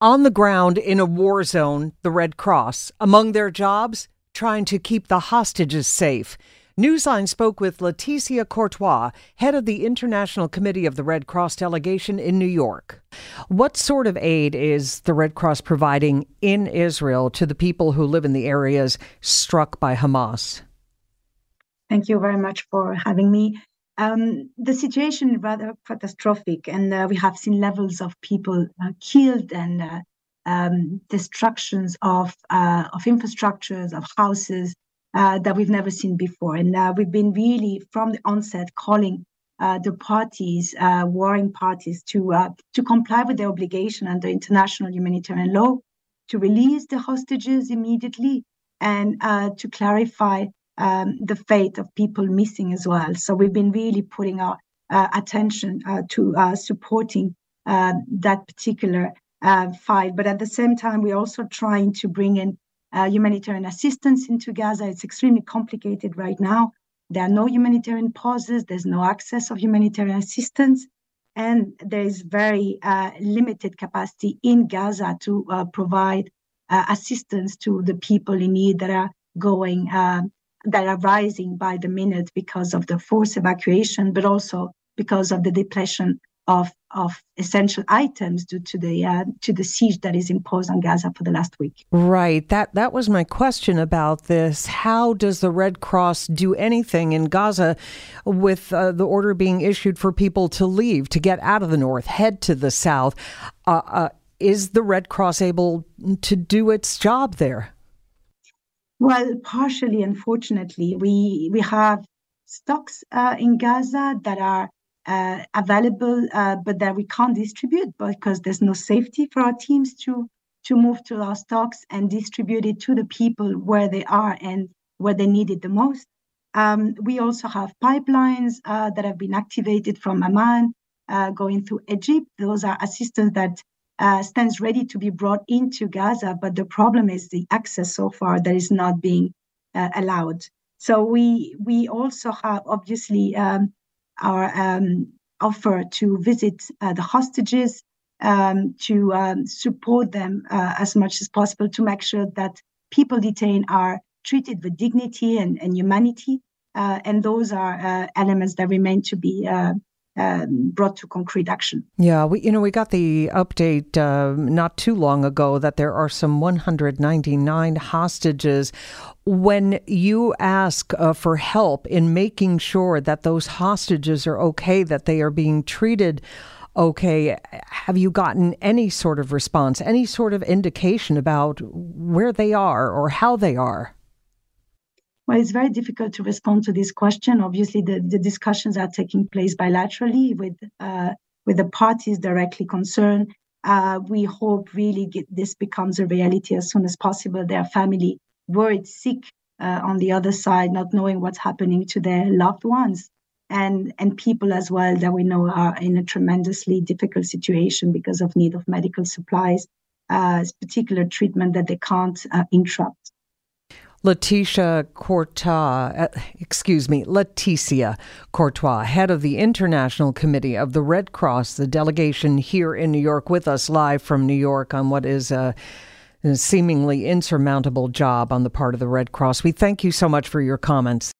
On the ground in a war zone, the Red Cross, among their jobs, trying to keep the hostages safe. Newsline spoke with Laetitia Courtois, head of the International Committee of the Red Cross delegation in New York. What sort of aid is the Red Cross providing in Israel to the people who live in the areas struck by Hamas? Thank you very much for having me. Um, the situation is rather catastrophic, and uh, we have seen levels of people uh, killed and uh, um, destructions of uh, of infrastructures, of houses uh, that we've never seen before. And uh, we've been really from the onset calling the parties, warring parties, to to comply with their obligation under international humanitarian law, to release the hostages immediately, and to clarify um, the fate of people missing as well. So we've been really putting our uh, attention uh, to uh, supporting uh, that particular uh, fight. But at the same time, we're also trying to bring in uh, humanitarian assistance into Gaza. It's extremely complicated right now. There are no humanitarian pauses. There's no access of humanitarian assistance. And there is very limited capacity in Gaza to provide assistance to the people in need that are going that are rising by the minute because of the forced evacuation, but also because of the depletion of of essential items due to the uh, to the siege that is imposed on Gaza for the last week. Right. That that was my question about this. How does the Red Cross do anything in Gaza with uh, the order being issued for people to leave, to get out of the north, head to the south? Uh, uh is the Red Cross able to do its job there? Well, partially, unfortunately, we we have stocks uh, in Gaza that are uh, available, uh, but that we can't distribute because there's no safety for our teams to to move to our stocks and distribute it to the people where they are and where they need it the most. Um, we also have pipelines uh, that have been activated from Amman uh, going through Egypt. Those are assistance that uh, stands ready to be brought into Gaza, but the problem is the access so far that is not being uh, allowed. So we we also have obviously um, our um, offer to visit uh, the hostages, um, to um, support them uh, as much as possible to make sure that people detained are treated with dignity and, and humanity. Uh, and those are uh, elements that remain to be um, brought to concrete action. Yeah, we you know we got the update uh, not too long ago that there are some 199 hostages. When you ask uh, for help in making sure that those hostages are okay, that they are being treated okay, have you gotten any sort of response, any sort of indication about where they are or how they are? Well, it's very difficult to respond to this question. Obviously, the, the discussions are taking place bilaterally with uh, with the parties directly concerned. Uh, we hope really get, this becomes a reality as soon as possible. Their family worried sick uh, on the other side, not knowing what's happening to their loved ones, and and people as well that we know are in a tremendously difficult situation because of need of medical supplies, uh, particular treatment that they can't uh, interrupt. Laetitia Courtois, uh, excuse me, Laetitia Courtois, head of the International Committee of the Red Cross, the delegation here in New York with us live from New York on what is a seemingly insurmountable job on the part of the Red Cross. We thank you so much for your comments.